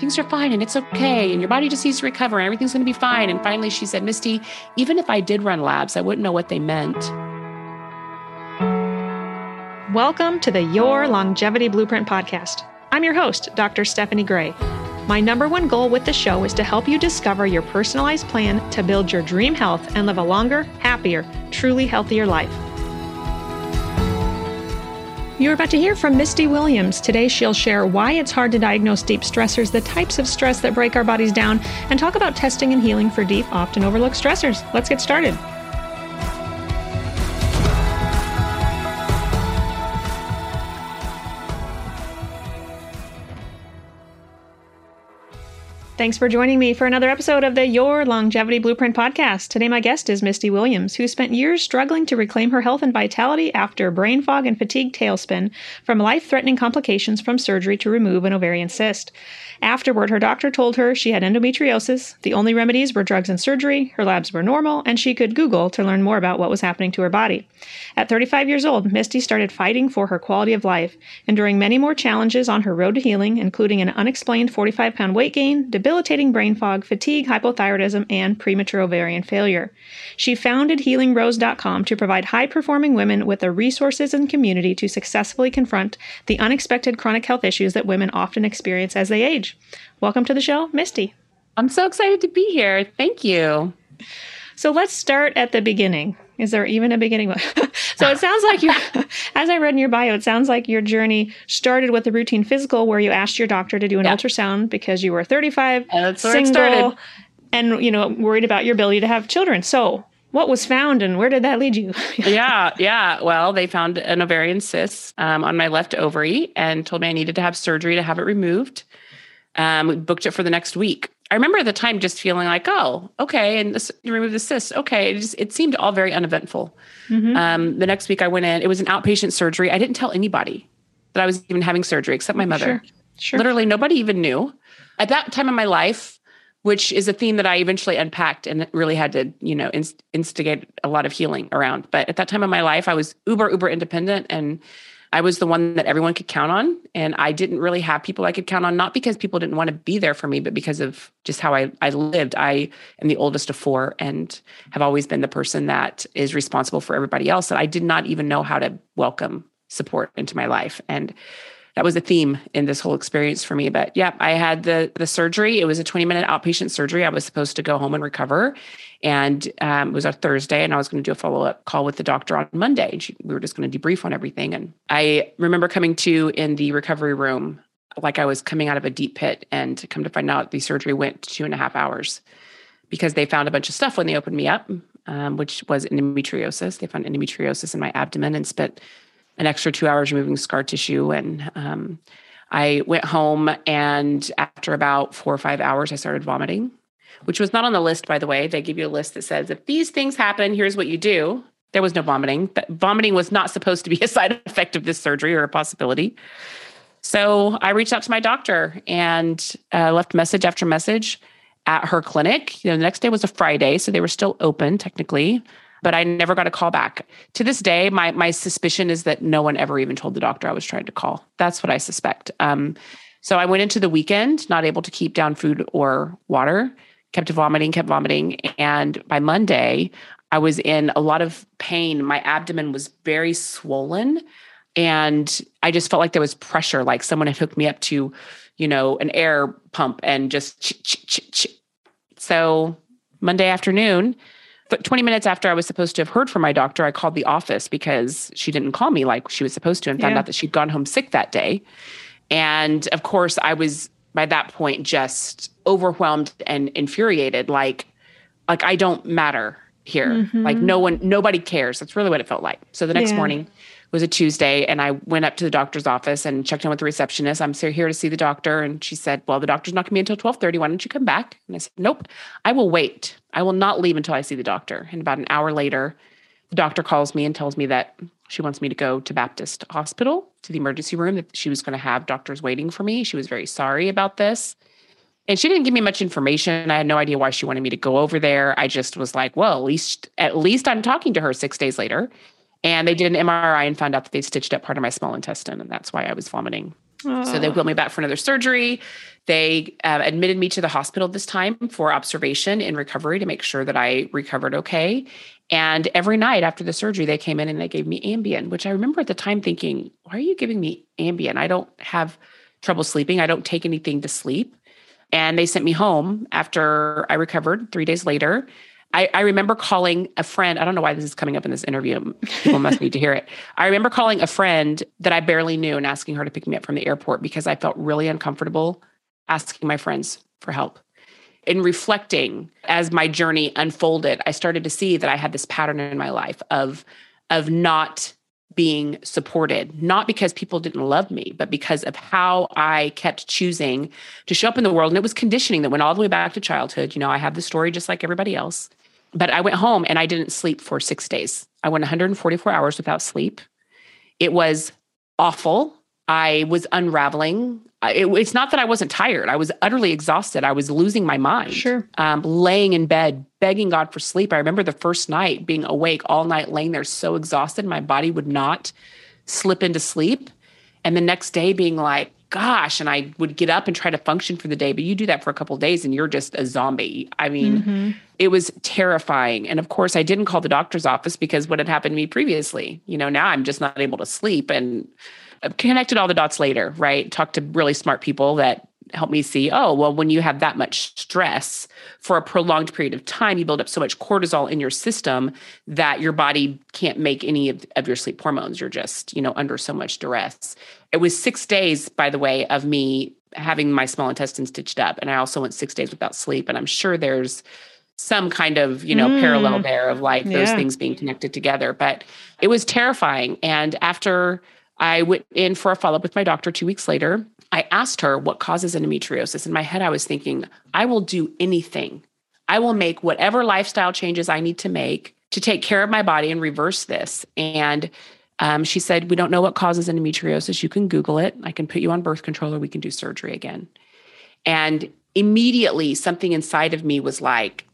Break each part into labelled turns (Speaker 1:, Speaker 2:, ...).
Speaker 1: things are fine and it's okay. And your body just needs to recover and everything's going to be fine. And finally, she said, Misty, even if I did run labs, I wouldn't know what they meant.
Speaker 2: Welcome to the Your Longevity Blueprint podcast. I'm your host, Dr. Stephanie Gray. My number one goal with the show is to help you discover your personalized plan to build your dream health and live a longer, happier, truly healthier life. You're about to hear from Misty Williams. Today, she'll share why it's hard to diagnose deep stressors, the types of stress that break our bodies down, and talk about testing and healing for deep, often overlooked stressors. Let's get started. Thanks for joining me for another episode of the Your Longevity Blueprint podcast. Today, my guest is Misty Williams, who spent years struggling to reclaim her health and vitality after brain fog and fatigue tailspin from life threatening complications from surgery to remove an ovarian cyst. Afterward, her doctor told her she had endometriosis. The only remedies were drugs and surgery, her labs were normal, and she could Google to learn more about what was happening to her body. At 35 years old, Misty started fighting for her quality of life, enduring many more challenges on her road to healing, including an unexplained 45 pound weight gain, debilitating brain fog, fatigue, hypothyroidism, and premature ovarian failure. She founded HealingRosie.com to provide high performing women with the resources and community to successfully confront the unexpected chronic health issues that women often experience as they age. Welcome to the show, Misty.
Speaker 1: I'm so excited to be here. Thank you.
Speaker 2: So let's start at the beginning. Is there even a beginning? so it sounds like you, as I read in your bio, it sounds like your journey started with a routine physical where you asked your doctor to do an yeah. ultrasound because you were 35,
Speaker 1: That's single,
Speaker 2: and you know worried about your ability to have children. So what was found and where did that lead you?
Speaker 1: yeah, yeah. Well, they found an ovarian cyst um, on my left ovary and told me I needed to have surgery to have it removed. Um, we booked it for the next week. I remember at the time just feeling like, oh, okay, and this, you remove the cyst. Okay, it just it seemed all very uneventful. Mm-hmm. Um, the next week I went in. It was an outpatient surgery. I didn't tell anybody that I was even having surgery except my mother. Sure. Sure. Literally nobody even knew. At that time in my life, which is a theme that I eventually unpacked and really had to, you know, inst- instigate a lot of healing around. But at that time in my life, I was uber uber independent and I was the one that everyone could count on. And I didn't really have people I could count on, not because people didn't want to be there for me, but because of just how I, I lived. I am the oldest of four and have always been the person that is responsible for everybody else. And I did not even know how to welcome support into my life. And that was a theme in this whole experience for me. But yeah, I had the the surgery. It was a 20 minute outpatient surgery. I was supposed to go home and recover. And um, it was a Thursday, and I was going to do a follow up call with the doctor on Monday. And she, we were just going to debrief on everything. And I remember coming to in the recovery room like I was coming out of a deep pit. And come to find out, the surgery went two and a half hours because they found a bunch of stuff when they opened me up, um, which was endometriosis. They found endometriosis in my abdomen and spent an extra two hours removing scar tissue. And um, I went home, and after about four or five hours, I started vomiting which was not on the list, by the way. They give you a list that says, if these things happen, here's what you do. There was no vomiting. But vomiting was not supposed to be a side effect of this surgery or a possibility. So I reached out to my doctor and uh, left message after message at her clinic. You know, the next day was a Friday, so they were still open technically, but I never got a call back. To this day, my my suspicion is that no one ever even told the doctor I was trying to call. That's what I suspect. Um, so I went into the weekend not able to keep down food or water kept vomiting, kept vomiting. And by Monday, I was in a lot of pain. My abdomen was very swollen. And I just felt like there was pressure, like someone had hooked me up to, you know, an air pump and just. Ch- ch- ch- so Monday afternoon, but 20 minutes after I was supposed to have heard from my doctor, I called the office because she didn't call me like she was supposed to and found yeah. out that she'd gone home sick that day. And of course, I was by that point just overwhelmed and infuriated like like I don't matter here. Mm-hmm. Like no one nobody cares. That's really what it felt like. So the next yeah. morning was a Tuesday and I went up to the doctor's office and checked in with the receptionist. I'm here to see the doctor and she said, "Well, the doctor's not going to be until 12:30. Why don't you come back?" And I said, "Nope. I will wait. I will not leave until I see the doctor." And about an hour later, the doctor calls me and tells me that she wants me to go to Baptist Hospital to the emergency room, that she was going to have doctors waiting for me. She was very sorry about this. And she didn't give me much information. I had no idea why she wanted me to go over there. I just was like, well, at least at least I'm talking to her 6 days later. And they did an MRI and found out that they stitched up part of my small intestine and that's why I was vomiting. So they wheeled me back for another surgery. They uh, admitted me to the hospital this time for observation in recovery to make sure that I recovered okay. And every night after the surgery, they came in and they gave me Ambien, which I remember at the time thinking, why are you giving me Ambien? I don't have trouble sleeping. I don't take anything to sleep. And they sent me home after I recovered three days later. I, I, remember calling a friend. I don't know why this is coming up in this interview. People must need to hear it. I remember calling a friend that I barely knew and asking her to pick me up from the airport because I felt really uncomfortable asking my friends for help. In reflecting as my journey unfolded, I started to see that I had this pattern in my life of, of not being supported, not because people didn't love me, but because of how I kept choosing to show up in the world. And it was conditioning that went all the way back to childhood. You know, I have the story just like everybody else. But I went home and I didn't sleep for six days. I went 144 hours without sleep. It was awful. I was unraveling. It, it's not that I wasn't tired. I was utterly exhausted. I was losing my mind.
Speaker 2: Sure.
Speaker 1: Um, laying in bed, begging God for sleep. I remember the first night being awake all night, laying there so exhausted, my body would not slip into sleep. And the next day being like, gosh, and I would get up and try to function for the day. But you do that for a couple days and you're just a zombie. I mean, mm-hmm. it was terrifying. And of course, I didn't call the doctor's office because what had happened to me previously. You know, now I'm just not able to sleep. And connected all the dots later, right? Talked to really smart people that helped me see, oh, well, when you have that much stress for a prolonged period of time, you build up so much cortisol in your system that your body can't make any of, of your sleep hormones. You're just, you know, under so much duress. It was six days, by the way, of me having my small intestine stitched up. And I also went six days without sleep. And I'm sure there's some kind of, you know, mm. parallel there of like those things being connected together. But it was terrifying. And after I went in for a follow up with my doctor two weeks later. I asked her what causes endometriosis. In my head, I was thinking, I will do anything. I will make whatever lifestyle changes I need to make to take care of my body and reverse this. And um, she said, We don't know what causes endometriosis. You can Google it. I can put you on birth control or we can do surgery again. And immediately, something inside of me was like,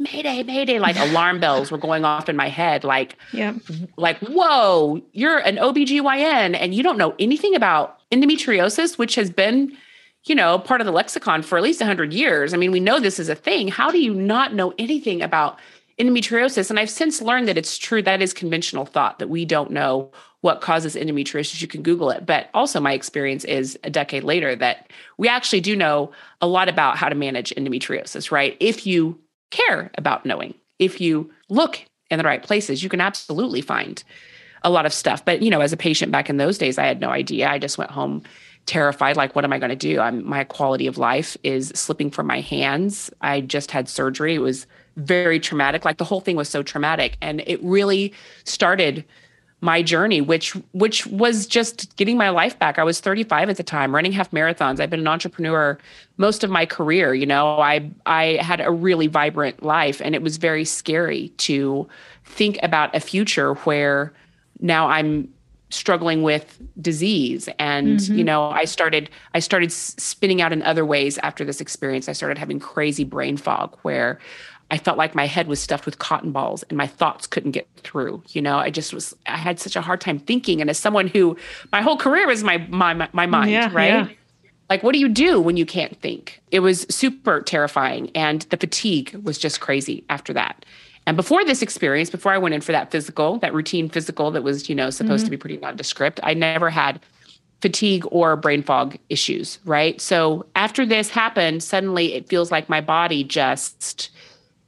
Speaker 1: mayday mayday. Like alarm bells were going off in my head like
Speaker 2: yeah
Speaker 1: like whoa you're an obgyn and you don't know anything about endometriosis which has been you know part of the lexicon for at least 100 years. I mean we know this is a thing. How do you not know anything about endometriosis? And i've since learned that it's true. That is conventional thought that we don't know what causes endometriosis. You can google it. But also my experience is a decade later that we actually do know a lot about how to manage endometriosis right? If you care about knowing. If you look in the right places, you can absolutely find a lot of stuff. But, you know, as a patient back in those days, I had no idea. I just went home terrified like what am i going to do I'm, my quality of life is slipping from my hands i just had surgery it was very traumatic like the whole thing was so traumatic and it really started my journey which which was just getting my life back. I was 35 at the time running half marathons. I've been an entrepreneur most of my career you know. I i had a really vibrant life and it was very scary to think about a future where now i'm struggling with disease. And mm-hmm. you know i started i started spinning out in other ways after this experience. I started having crazy brain fog where I felt like my head was stuffed with cotton balls and my thoughts couldn't get through. You know, I just was, I had such a hard time thinking. And as someone who, my whole career was my, my, my mind, yeah, right? Yeah. Like, what do you do when you can't think? It was super terrifying. And the fatigue was just crazy after that. And before this experience, before I went in for that physical, that routine physical that was, you know, supposed mm-hmm. to be pretty nondescript, I never had fatigue or brain fog issues, right? So after this happened, suddenly it feels like my body just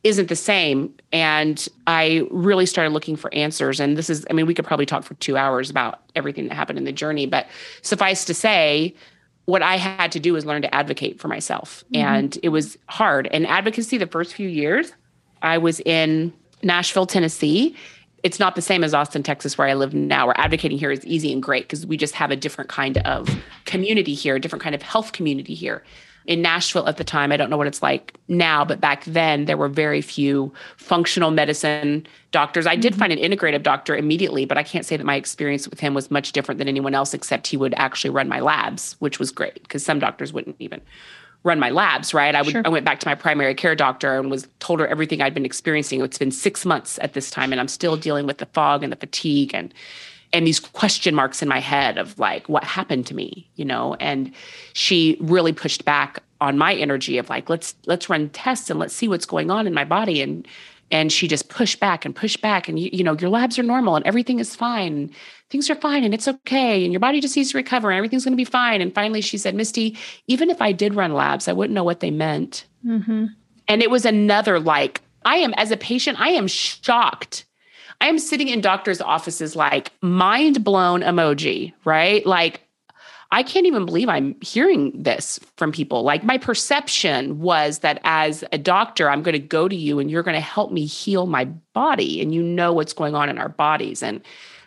Speaker 1: isn't the same. And I really started looking for answers. And this is, I mean, we could probably talk for two hours about everything that happened in the journey, but suffice to say, what I had to do was learn to advocate for myself. Mm-hmm. And it was hard. And advocacy, the first few years, I was in Nashville, Tennessee. It's not the same as Austin, Texas, where I live now, where advocating here is easy and great because we just have a different kind of community here, a different kind of health community here in Nashville at the time. I don't know what it's like now, but back then there were very few functional medicine doctors. I did mm-hmm. find an integrative doctor immediately, but I can't say that my experience with him was much different than anyone else, except he would actually run my labs, which was great because some doctors wouldn't even run my labs, right? I would sure. I went back to my primary care doctor and was told her everything I'd been experiencing. It's been 6 months at this time and I'm still dealing with the fog and the fatigue and and these question marks in my head of like what happened to me you know? And she really pushed back on my energy of like let's let's run tests and let's see what's going on in my body. And and she just pushed back and pushed back. And you, you know your labs are normal and everything is fine. Things are fine and it's okay. And your body just needs to recover and everything's going to be fine. And finally she said misty even if i did run labs i wouldn't know what they meant. Mm-hmm. and it was another like i am as a patient i am shocked I am sitting in doctors' offices like mind blown emoji, right? Like, I can't even believe I'm hearing this from people. Like, my perception was that as a doctor, I'm going to go to you and you're going to help me heal my body, and you know what's going on in our bodies. And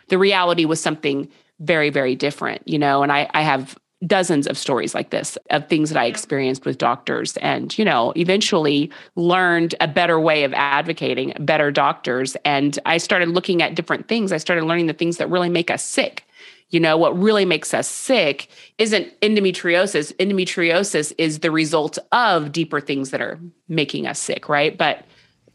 Speaker 1: the reality was something very, very different, you know. And I, I have dozens of stories like this of things that I experienced with doctors and you know eventually learned a better way of advocating better doctors. And I started looking at different things. I started learning the things that really make us sick. You know what really makes us sick isn't endometriosis. Endometriosis is the result of deeper things that are making us sick right? But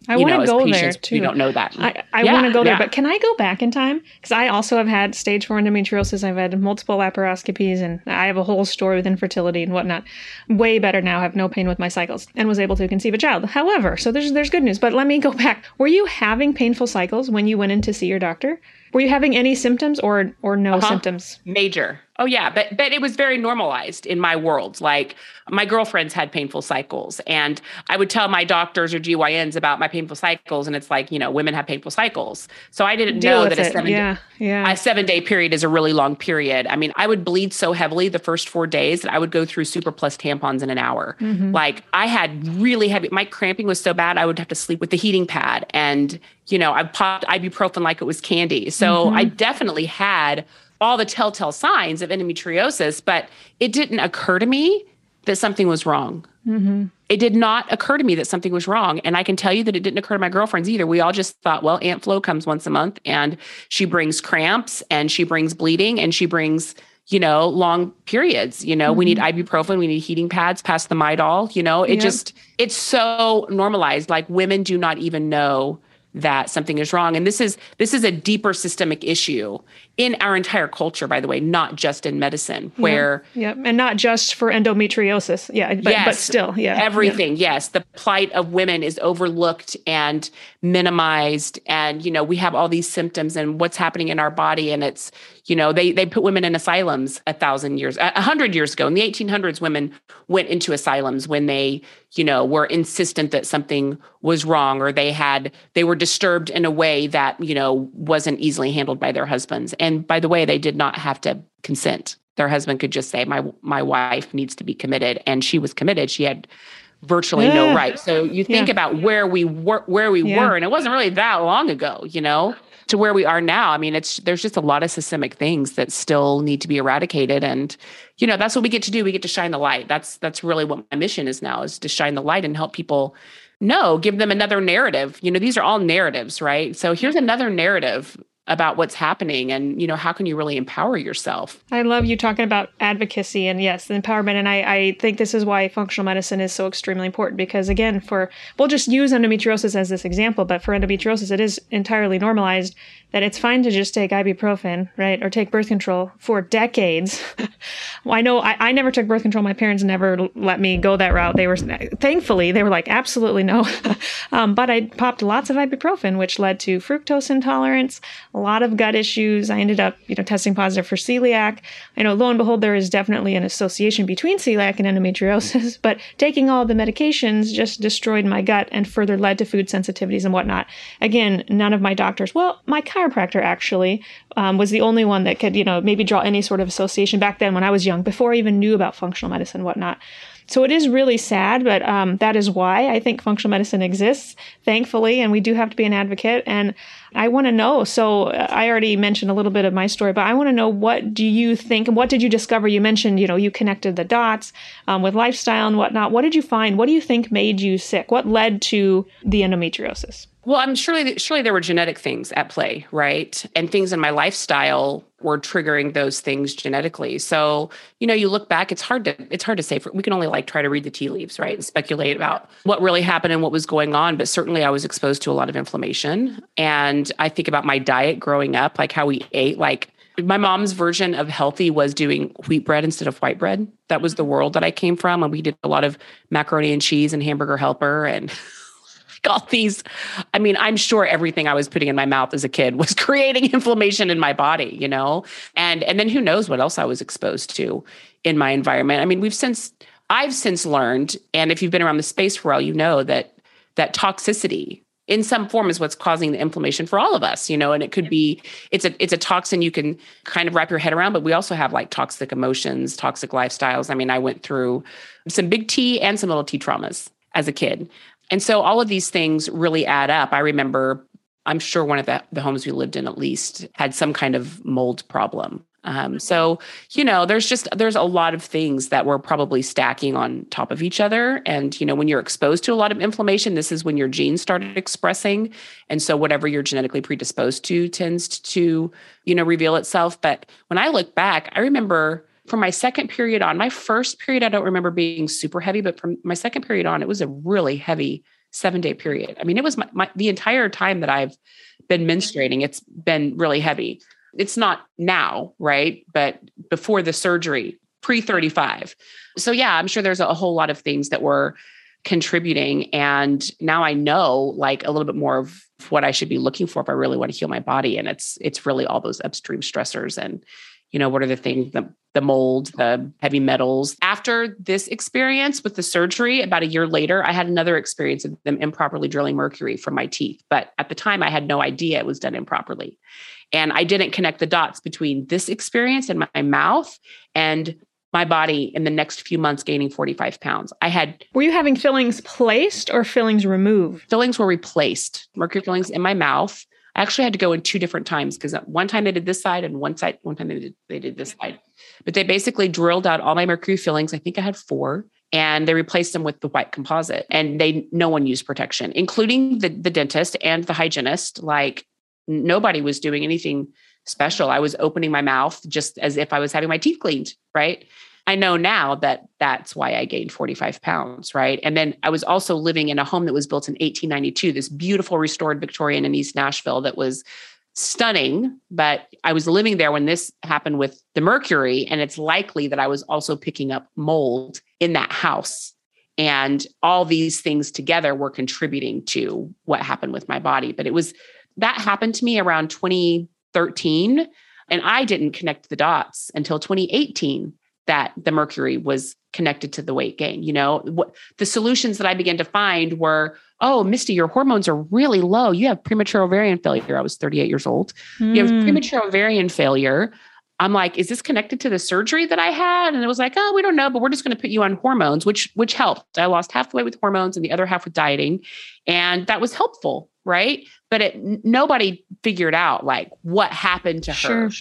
Speaker 2: I want to go patients, there too.
Speaker 1: We don't know that.
Speaker 2: I, I yeah, want to go there, yeah. but can I go back in time? Because I also have had stage four endometriosis. I've had multiple laparoscopies, and I have a whole story with infertility and whatnot. Way better now. I have no pain with my cycles and was able to conceive a child. However, so there's there's good news. But let me go back. Were you having painful cycles when you went in to see your doctor? Were you having any symptoms or or no uh-huh. symptoms?
Speaker 1: Major. Oh yeah, but but it was very normalized in my world. Like my girlfriends had painful cycles and I would tell my doctors or GYNs about my painful cycles and it's like, you know, women have painful cycles. So I didn't Deal know that a 7 yeah, day, yeah. a 7 day period is a really long period. I mean, I would bleed so heavily the first 4 days that I would go through super plus tampons in an hour. Mm-hmm. Like I had really heavy my cramping was so bad I would have to sleep with the heating pad and you know, I popped ibuprofen like it was candy. So mm-hmm. I definitely had all the telltale signs of endometriosis, but it didn't occur to me that something was wrong. Mm-hmm. It did not occur to me that something was wrong. And I can tell you that it didn't occur to my girlfriends either. We all just thought, well, Aunt Flo comes once a month and she brings cramps and she brings bleeding and she brings, you know, long periods. You know, mm-hmm. we need mm-hmm. ibuprofen, we need heating pads, pass the Midol. You know, it yep. just, it's so normalized. Like women do not even know that something is wrong and this is this is a deeper systemic issue in our entire culture by the way not just in medicine where
Speaker 2: yeah, yeah. and not just for endometriosis yeah but, yes, but still yeah
Speaker 1: everything yeah. yes the plight of women is overlooked and minimized and you know we have all these symptoms and what's happening in our body and it's you know they they put women in asylums a thousand years a hundred years ago in the 1800s women went into asylums when they you know were insistent that something was wrong or they had they were disturbed in a way that you know wasn't easily handled by their husbands and by the way they did not have to consent. Their husband could just say my my wife needs to be committed. And she was committed. She had virtually yeah. no right so you think yeah. about where we were where we yeah. were and it wasn't really that long ago you know to where we are now. I mean it's there's just a lot of systemic things that still need to be eradicated. And you know that's what we get to do. We get to shine the light. That's that's really what my mission is now is to shine the light and help people know give them another narrative. You know these are all narratives right? So here's another narrative about what's happening and you know how can you really empower yourself
Speaker 2: i love you talking about advocacy and yes the empowerment and I, I think this is why functional medicine is so extremely important because again for we'll just use endometriosis as this example but for endometriosis it is entirely normalized that it's fine to just take ibuprofen, right, or take birth control for decades. well, I know I, I, never took birth control. My parents never let me go that route. They were thankfully they were like absolutely no. um, but I popped lots of ibuprofen, which led to fructose intolerance, lot of gut issues. I ended up, you know, testing positive for celiac. I know, lo and behold, there is definitely an association between celiac and endometriosis. But taking all the medications just destroyed my gut and further led to food sensitivities and whatnot. Again, none of my doctors. Well, my chiropractor actually um, was the only one that could, you know, maybe draw any sort of association back then when I was young, before I even knew about functional medicine, and whatnot. So it is really sad, but um, that is why I think functional medicine exists, thankfully, and we do have to be an advocate. And I want to know. So uh, I already mentioned a little bit of my story, but I want to know what do you think? What did you discover? You mentioned, you know, you connected the dots um, with lifestyle and whatnot. What did you find? What do you think made you sick? What led to the endometriosis?
Speaker 1: Well, I'm surely surely there were genetic things at play, right? And things in my lifestyle were triggering those things genetically. So, you know, you look back, it's hard to it's hard to say. For, we can only like try to read the tea leaves, right, and speculate about what really happened and what was going on. But certainly, I was exposed to a lot of inflammation, and I think about my diet growing up, like how we ate, like My mom's version of healthy was doing wheat bread instead of white bread. That was the world that I came from. And we did a lot of macaroni and cheese and hamburger helper and all these. I mean, I'm sure everything I was putting in my mouth as a kid was creating inflammation in my body, you know? And and then who knows what else I was exposed to in my environment. I mean, we've since I've since learned, and if you've been around the space for a while, you know that that toxicity in some form is what's causing the inflammation for all of us you know and it could be it's a it's a toxin you can kind of wrap your head around but we also have like toxic emotions toxic lifestyles i mean i went through some big t and some little t traumas as a kid and so all of these things really add up i remember i'm sure one of the, the homes we lived in at least had some kind of mold problem um, so, you know, there's just there's a lot of things that we're probably stacking on top of each other. And, you know, when you're exposed to a lot of inflammation, this is when your genes started expressing. And so whatever you're genetically predisposed to tends to, you know, reveal itself. But when I look back, I remember from my second period on, my first period, I don't remember being super heavy, but from my second period on, it was a really heavy seven day period. I mean, it was my, my the entire time that I've been menstruating, it's been really heavy. It's not now, right? But before the surgery, pre 35. So, yeah, I'm sure there's a whole lot of things that were contributing. And now I know like a little bit more of what I should be looking for if I really want to heal my body. And it's it's really all those upstream stressors and you know what are the things the, the mold the heavy metals after this experience with the surgery about a year later i had another experience of them improperly drilling mercury from my teeth but at the time i had no idea it was done improperly and I didn't connect the dots between this experience in my mouth and my body in the next few months gaining 45 pounds. I had.
Speaker 2: Were you having fillings placed or fillings removed?
Speaker 1: Fillings were replaced, mercury fillings in my mouth. I actually had to go in two different times because one time they did this side and one side, one time they did, they did this side. But they basically drilled out all my mercury fillings. I think I had four and they replaced them with the white composite and they no one used protection including the, the dentist and the hygienist like nobody was doing anything special. I was opening my mouth just as if I was having my teeth cleaned, right? I know now that that's why I gained 45 pounds, right? And then I was also living in a home that was built in 1892, this beautiful restored Victorian in East Nashville that was stunning. But I was living there when this happened with the mercury, and it's likely that I was also picking up mold in that house. And all these things together were contributing to what happened with my body. But it was that happened to me around 2013. And I didn't connect the dots until 2018 that the mercury was connected to the weight gain. You know, what the solutions that I began to find were, oh, Misty, your hormones are really low. You have premature ovarian failure. I was 38 years old. Mm. You have hmm. premature ovarian failure. I'm like, is this connected to the surgery that I had? And it was like, oh, we don't know, but we're just going to put you on hormones, which which helped. I lost half the weight with hormones and the other half with dieting, and that was helpful, right? But it nobody figured out like what happened to
Speaker 2: sure.
Speaker 1: her.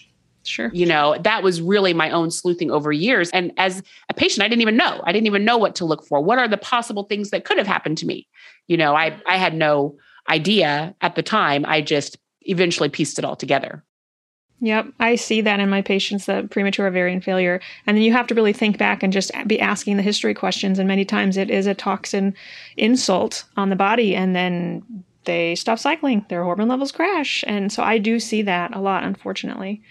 Speaker 2: Sure.
Speaker 1: You know, that was really my own sleuthing over years. And as a patient, I didn't even know. I didn't even know what to look for. What are the possible things that could have happened to me? You know, I I had no idea at the time. I just eventually pieced it all together.
Speaker 2: Yep, I see that in my patients, the premature ovarian failure. And then you have to really think back and just be asking the history questions. And many times it is a toxin insult on the body. And then they stop cycling, their hormone levels crash. And so I do see that a lot, unfortunately.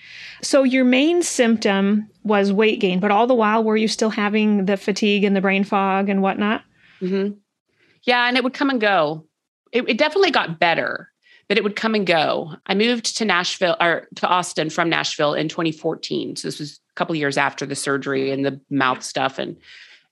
Speaker 2: So your main symptom was weight gain, but all the while, were you still having the fatigue and the brain fog and whatnot?
Speaker 1: Mm-hmm. Yeah, and it would come and go. It, it definitely got better but it would come and go. I moved to Nashville or to Austin from Nashville in 2014. So this was a couple years after the surgery and the mouth stuff and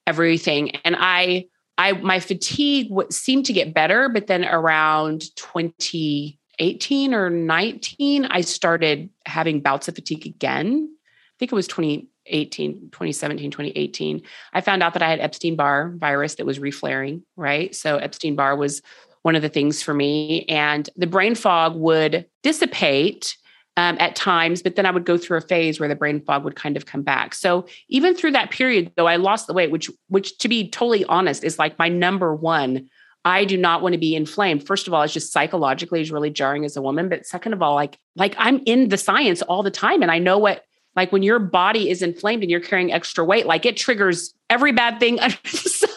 Speaker 1: everything. And I, I, my fatigue seemed to get better, but then around 2018 or 19, I started having bouts of fatigue again. I think it was 2018, 2017, 2018. I found out that I had Epstein Barr virus that was reflaring, right? So Epstein Barr was one of the things for me. And the brain fog would dissipate um, at times, but then I would go through a phase where the brain fog would kind of come back. So even through that period, though, I lost the weight, which, which to be totally honest, is like my number one. I do not want to be inflamed. First of all, it's just psychologically is really jarring as a woman. But second of all, like like I'm in the science all the time, and I know what like when your body is inflamed and you're carrying extra weight, like it triggers every bad thing under the sun.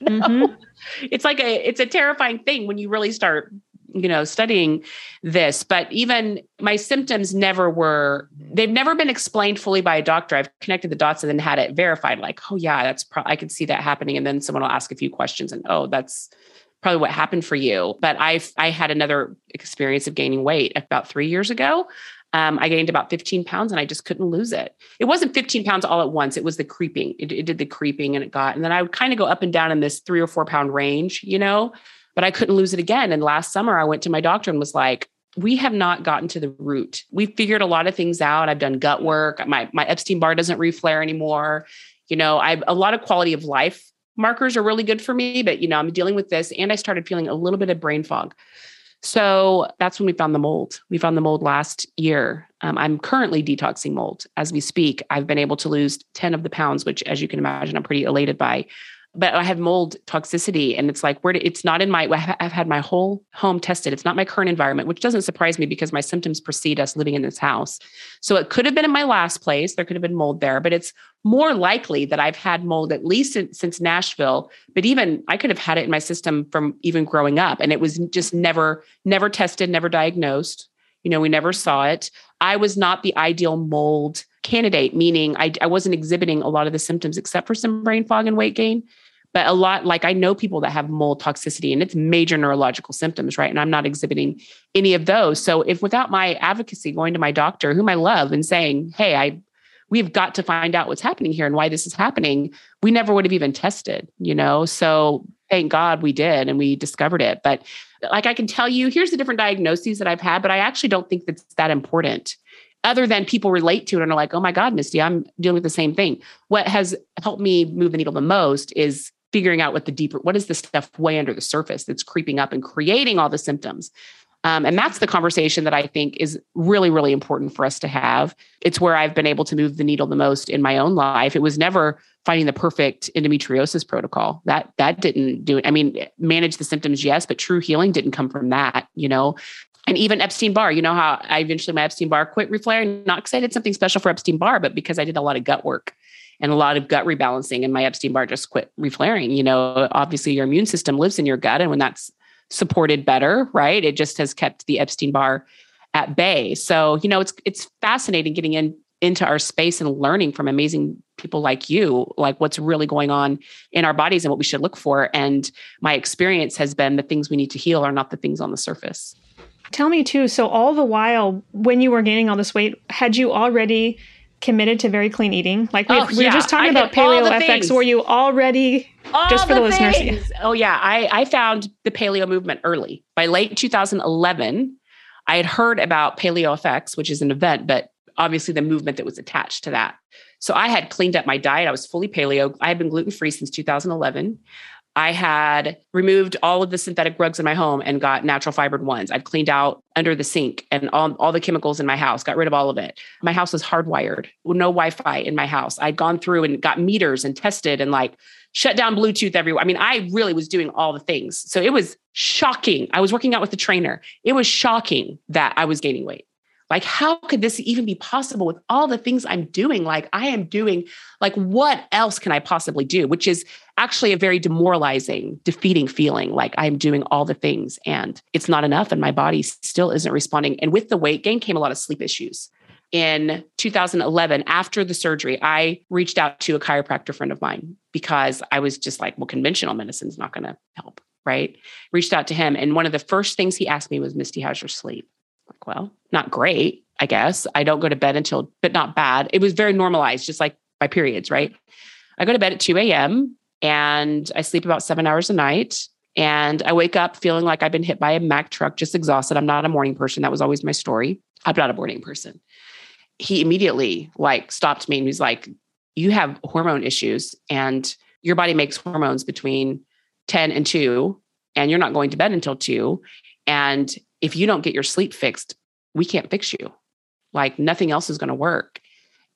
Speaker 1: You know? mm-hmm it's like a it's a terrifying thing when you really start you know, studying this. But even my symptoms never were, they've never been explained fully by a doctor. I've connected the dots and then had it verified, like, oh, yeah, that's, pro- I can see that happening. And then someone will ask a few questions and, oh, that's, probably what happened for you. But I I had another experience of gaining weight about three years ago. Um, I gained about 15 pounds and I just couldn't lose it. It wasn't 15 pounds all at once. It was the creeping. It, it did the creeping and it got, and then I would kind of go up and down in this three or four pound range, you know, but I couldn't lose it again. And last summer I went to my doctor and was like, we have not gotten to the root. We've figured a lot of things out. I've done gut work. My, my Epstein barr doesn't reflare anymore. You know, I have a lot of quality of life markers are really good for me, but you know, I'm dealing with this and I started feeling a little bit of brain fog. So that's when we found the mold. We found the mold last year. Um, I'm currently detoxing mold as we speak. I've been able to lose 10 of the pounds, which, as you can imagine, I'm pretty elated by but I have mold toxicity and it's like where it's not in my I've had my whole home tested. It's not my current environment, which doesn't surprise me because my symptoms precede us living in this house. So it could have been in my last place. There could have been mold there, but it's more likely that I've had mold at least since, since Nashville, but even I could have had it in my system from even growing up and it was just never never tested, never diagnosed. You know, we never saw it. I was not the ideal mold candidate, meaning I, I wasn't exhibiting a lot of the symptoms except for some brain fog and weight gain but a lot like i know people that have mold toxicity and it's major neurological symptoms right? And i'm not exhibiting any of those. So if without my advocacy going to my doctor whom i love and saying hey i we've got to find out what's happening here and why this is happening we never would have even tested you know? So thank god we did and we discovered it. But like i can tell you here's the different diagnoses that i've had but i actually don't think that's that important other than people relate to it and are like, oh my God, Misty, I'm dealing with the same thing. What has helped me move the needle the most is figuring out what the deeper, what is the stuff way under the surface that's creeping up and creating all the symptoms. Um, and that's the conversation that I think is really, really important for us to have. It's where I've been able to move the needle the most in my own life. It was never finding the perfect endometriosis protocol. That that didn't do it. I mean, manage the symptoms, yes, but true healing didn't come from that, you know. And even Epstein Barr, you know how I eventually my Epstein Barr quit reflaring, not because I did something special for Epstein Barr, but because I did a lot of gut work and a lot of gut rebalancing and my Epstein Barr just quit reflaring. You know, obviously your immune system lives in your gut. And when that's supported better, right, it just has kept the Epstein Barr at bay. So, you know, it's it's fascinating getting in into our space and learning from amazing people like you, like what's really going on in our bodies and what we should look for. And my experience has been the things we need to heal are not the things on the surface.
Speaker 2: Tell me too. So all the while when you were gaining all this weight, had you already committed to very clean eating? Like we, oh, we were just talking about Paleo FX. Were you already all just for the, the listeners?
Speaker 1: Yeah. Oh yeah, I I found the paleo movement early. By late 2011, I had heard about Paleo FX, which is an event, but obviously the movement that was attached to that. So I had cleaned up my diet. I was fully paleo. I had been gluten free since 2011. I had removed all of the synthetic rugs in my home and got natural fibered ones. I'd cleaned out under the sink and all, all the chemicals in my house, got rid of all of it. My house was hardwired, no Wi Fi in my house. I'd gone through and got meters and tested and like shut down Bluetooth everywhere. I mean, I really was doing all the things. So it was shocking. I was working out with the trainer. It was shocking that I was gaining weight. Like, how could this even be possible with all the things I'm doing? Like, I am doing, like, what else can I possibly do? Which is actually a very demoralizing, defeating feeling. Like, I'm doing all the things and it's not enough, and my body still isn't responding. And with the weight gain came a lot of sleep issues. In 2011, after the surgery, I reached out to a chiropractor friend of mine because I was just like, well, conventional medicine is not going to help. Right. Reached out to him. And one of the first things he asked me was, Misty, how's your sleep? Like, well, not great, I guess. I don't go to bed until, but not bad. It was very normalized, just like my periods, right? I go to bed at 2 a.m. and I sleep about seven hours a night. And I wake up feeling like I've been hit by a Mack truck, just exhausted. I'm not a morning person. That was always my story. I'm not a morning person. He immediately like stopped me and he's like, You have hormone issues and your body makes hormones between 10 and 2, and you're not going to bed until 2. And if you don't get your sleep fixed, we can't fix you. Like nothing else is going to work.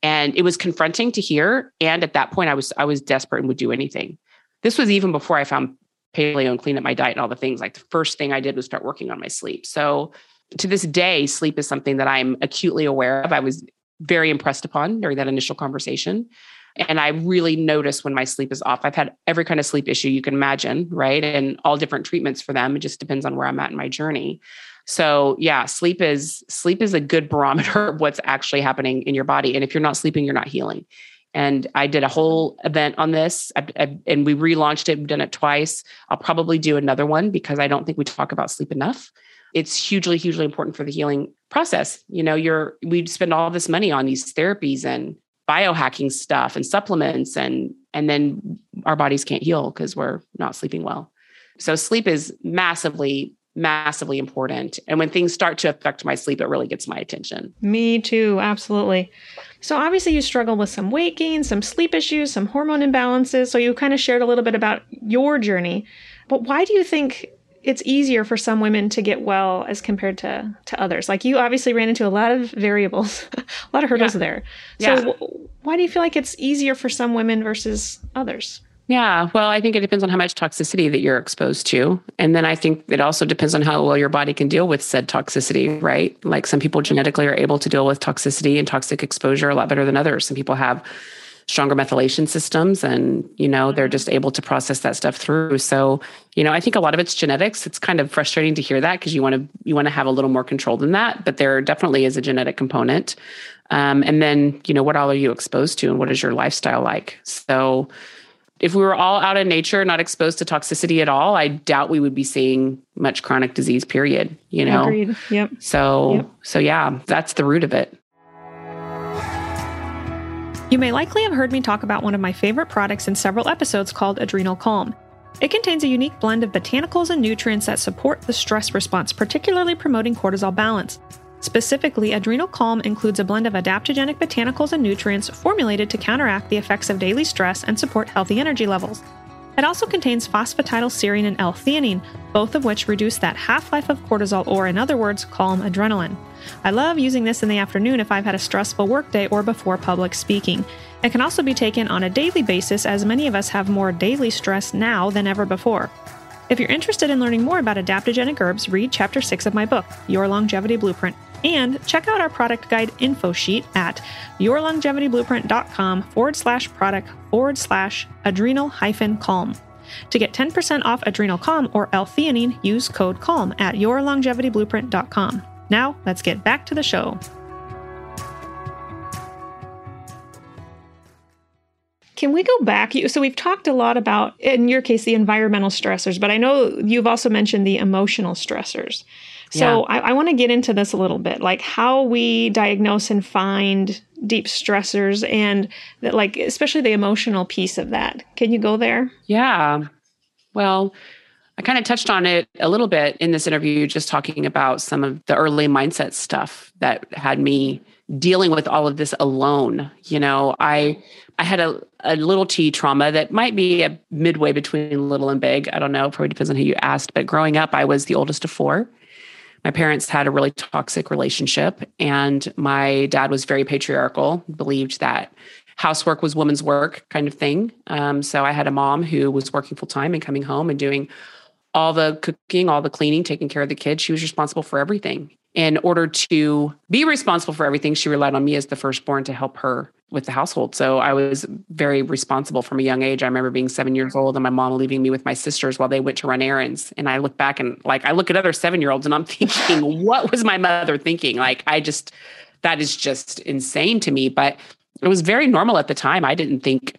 Speaker 1: And it was confronting to hear. And at that point, I was I was desperate and would do anything. This was even before I found paleo and clean up my diet and all the things. Like the first thing I did was start working on my sleep. So to this day, sleep is something that I'm acutely aware of. I was very impressed upon during that initial conversation. And I really notice when my sleep is off. I've had every kind of sleep issue you can imagine, right? And all different treatments for them. It just depends on where I'm at in my journey. So yeah, sleep is sleep is a good barometer of what's actually happening in your body. And if you're not sleeping, you're not healing. And I did a whole event on this I, I, and we relaunched it. We've done it twice. I'll probably do another one because I don't think we talk about sleep enough. It's hugely, hugely important for the healing process. You know, you're we spend all this money on these therapies and biohacking stuff and supplements and and then our bodies can't heal because we're not sleeping well. So sleep is massively massively important. And when things start to affect my sleep, it really gets my attention.
Speaker 2: Me too, absolutely. So obviously you struggle with some weight gain, some sleep issues, some hormone imbalances. So you kind of shared a little bit about your journey. But why do you think it's easier for some women to get well as compared to to others? Like you obviously ran into a lot of variables, a lot of hurdles yeah. there. So yeah. w- why do you feel like it's easier for some women versus others?
Speaker 1: Yeah, well, I think it depends on how much toxicity that you're exposed to. And then I think it also depends on how well your body can deal with said toxicity, right? Like some people genetically are able to deal with toxicity and toxic exposure a lot better than others. Some people have stronger methylation systems and, you know, they're just able to process that stuff through. So, you know, I think a lot of it's genetics. It's kind of frustrating to hear that because you want to you want to have a little more control than that, but there definitely is a genetic component. Um, and then, you know, what all are you exposed to and what is your lifestyle like? So, if we were all out in nature, not exposed to toxicity at all, I doubt we would be seeing much chronic disease, period. You know?
Speaker 2: Agreed. Yep.
Speaker 1: So, yep. so yeah, that's the root of it.
Speaker 2: You may likely have heard me talk about one of my favorite products in several episodes called Adrenal Calm. It contains a unique blend of botanicals and nutrients that support the stress response, particularly promoting cortisol balance. Specifically, Adrenal Calm includes a blend of adaptogenic botanicals and nutrients formulated to counteract the effects of daily stress and support healthy energy levels. It also contains phosphatidylserine and L-theanine, both of which reduce that half-life of cortisol or in other words, calm adrenaline. I love using this in the afternoon if I've had a stressful workday or before public speaking. It can also be taken on a daily basis as many of us have more daily stress now than ever before. If you're interested in learning more about adaptogenic herbs, read chapter 6 of my book, Your Longevity Blueprint. And check out our product guide info sheet at yourlongevityblueprint.com forward slash product forward slash adrenal hyphen calm. To get 10% off Adrenal Calm or L-theanine, use code CALM at yourlongevityblueprint.com. Now, let's get back to the show. Can we go back? So we've talked a lot about, in your case, the environmental stressors, but I know you've also mentioned the emotional stressors. So yeah. I, I want to get into this a little bit, like how we diagnose and find deep stressors and that, like, especially the emotional piece of that. Can you go there?
Speaker 1: Yeah. Well, I kind of touched on it a little bit in this interview, just talking about some of the early mindset stuff that had me dealing with all of this alone. You know, I I had a, a little T trauma that might be a midway between little and big. I don't know, probably depends on who you asked. But growing up, I was the oldest of four my parents had a really toxic relationship and my dad was very patriarchal believed that housework was women's work kind of thing. Um, so i had a mom who was working full time and coming home and doing all the cooking all the cleaning taking care of the kids. She was responsible for everything. In order to be responsible for everything she relied on me as the firstborn to help her with the household. So I was very responsible from a young age. I remember being seven years old and my mom leaving me with my sisters while they went to run errands. And I look back and like I look at other seven year olds and I'm thinking, what was my mother thinking? Like I just that is just insane to me. But it was very normal at the time. I didn't think,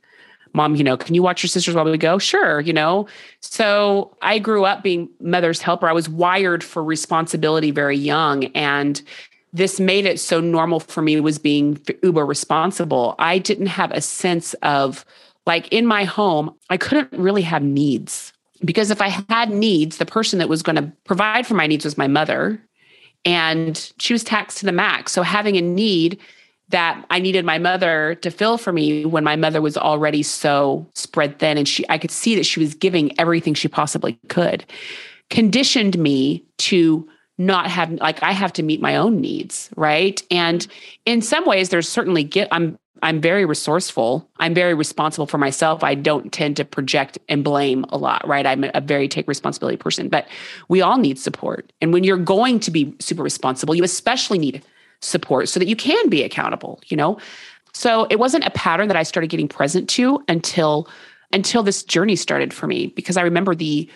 Speaker 1: mom, you know, can you watch your sisters while we go? Sure, you know. So I grew up being mother's helper. I was wired for responsibility very young. And this made it so normal for me was being uber responsible. I didn't have a sense of like in my home, I couldn't really have needs because if I had needs, the person that was going to provide for my needs was my mother and she was taxed to the max. So having a need that I needed my mother to fill for me when my mother was already so spread thin and she I could see that she was giving everything she possibly could conditioned me to not have like I have to meet my own needs, right? And in some ways there's certainly get I'm I'm very resourceful. I'm very responsible for myself. I don't tend to project and blame a lot, right? I'm a very take responsibility person, but we all need support. And when you're going to be super responsible, you especially need support so that you can be accountable, you know? So it wasn't a pattern that I started getting present to until until this journey started for me because I remember the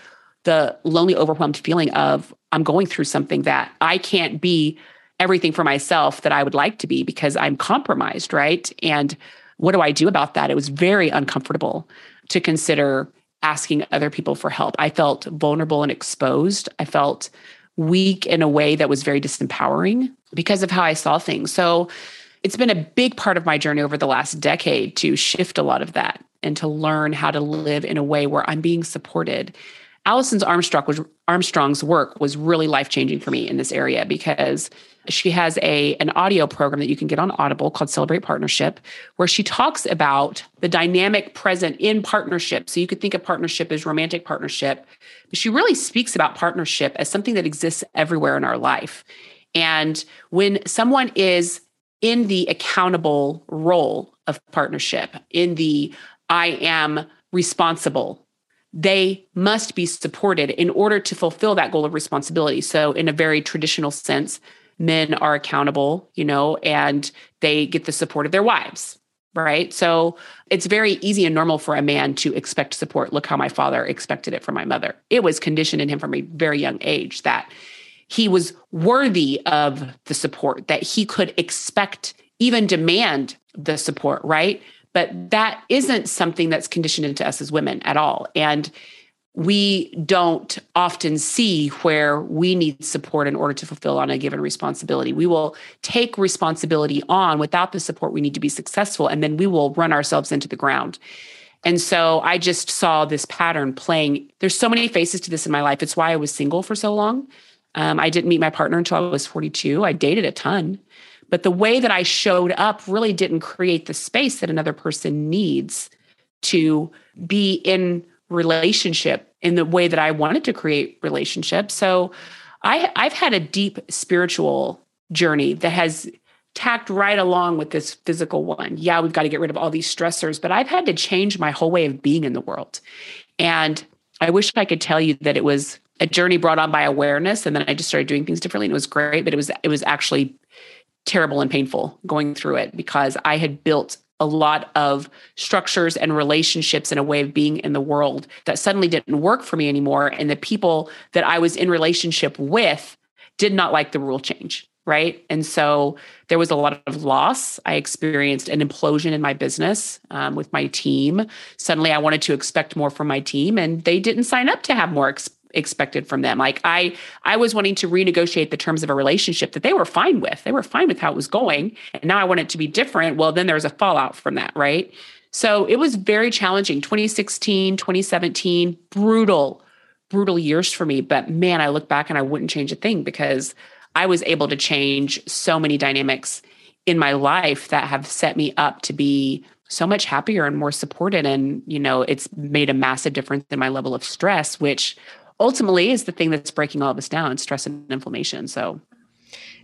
Speaker 1: the lonely overwhelmed feeling of I'm going through something that I can't be everything for myself that I would like to be because I'm compromised, right? And what do I do about that? It was very uncomfortable to consider asking other people for help. I felt vulnerable and exposed. I felt weak in a way that was very disempowering because of how I saw things. So it's been a big part of my journey over the last decade to shift a lot of that and to learn how to live in a way where I'm being supported. Alison's Armstrong was Armstrong's work was really life changing for me in this area because she has a an audio program that you can get on Audible called Celebrate Partnership, where she talks about the dynamic present in partnership. So you could think of partnership as romantic partnership, but she really speaks about partnership as something that exists everywhere in our life. And when someone is in the accountable role of partnership, in the I am responsible they must be supported in order to fulfill that goal of responsibility. So, in a very traditional sense, men are accountable, you know, and they get the support of their wives, right? So, it's very easy and normal for a man to expect support. Look how my father expected it from my mother. It was conditioned in him from a very young age that he was worthy of the support, that he could expect, even demand the support, right? But that isn't something that's conditioned into us as women at all. And we don't often see where we need support in order to fulfill on a given responsibility. We will take responsibility on without the support we need to be successful, and then we will run ourselves into the ground. And so I just saw this pattern playing. There's so many faces to this in my life. It's why I was single for so long. Um, I didn't meet my partner until I was 42. I dated a ton. But the way that I showed up really didn't create the space that another person needs to be in relationship in the way that I wanted to create relationships. So I, I've had a deep spiritual journey that has tacked right along with this physical one. Yeah, we've got to get rid of all these stressors, but I've had to change my whole way of being in the world. And I wish I could tell you that it was a journey brought on by awareness and then I just started doing things differently and it was great, but it was it was actually terrible and painful going through it because I had built a lot of structures and relationships and a way of being in the world that suddenly didn't work for me anymore. And the people that I was in relationship with did not like the rule change. Right. And so there was a lot of loss. I experienced an implosion in my business um, with my team. Suddenly I wanted to expect more from my team, and they didn't sign up to have more ex- expected from them. Like I I was wanting to renegotiate the terms of a relationship that they were fine with. They were fine with how it was going. And now I want it to be different. Well, then there's a fallout from that, right? So it was very challenging. 2016, 2017, brutal, brutal years for me. But man, I look back and I wouldn't change a thing because I was able to change so many dynamics in my life that have set me up to be so much happier and more supported and you know it's made a massive difference in my level of stress which ultimately is the thing that's breaking all of us down stress and inflammation. So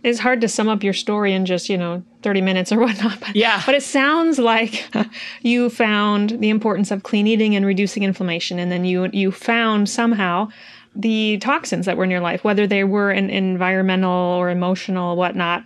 Speaker 2: it's hard to sum up your story in just you know 30 minutes or whatnot but
Speaker 1: yeah.
Speaker 2: but it sounds like you found the importance of clean eating and reducing inflammation and then you you found somehow the toxins that were in your life whether they were an environmental or emotional whatnot.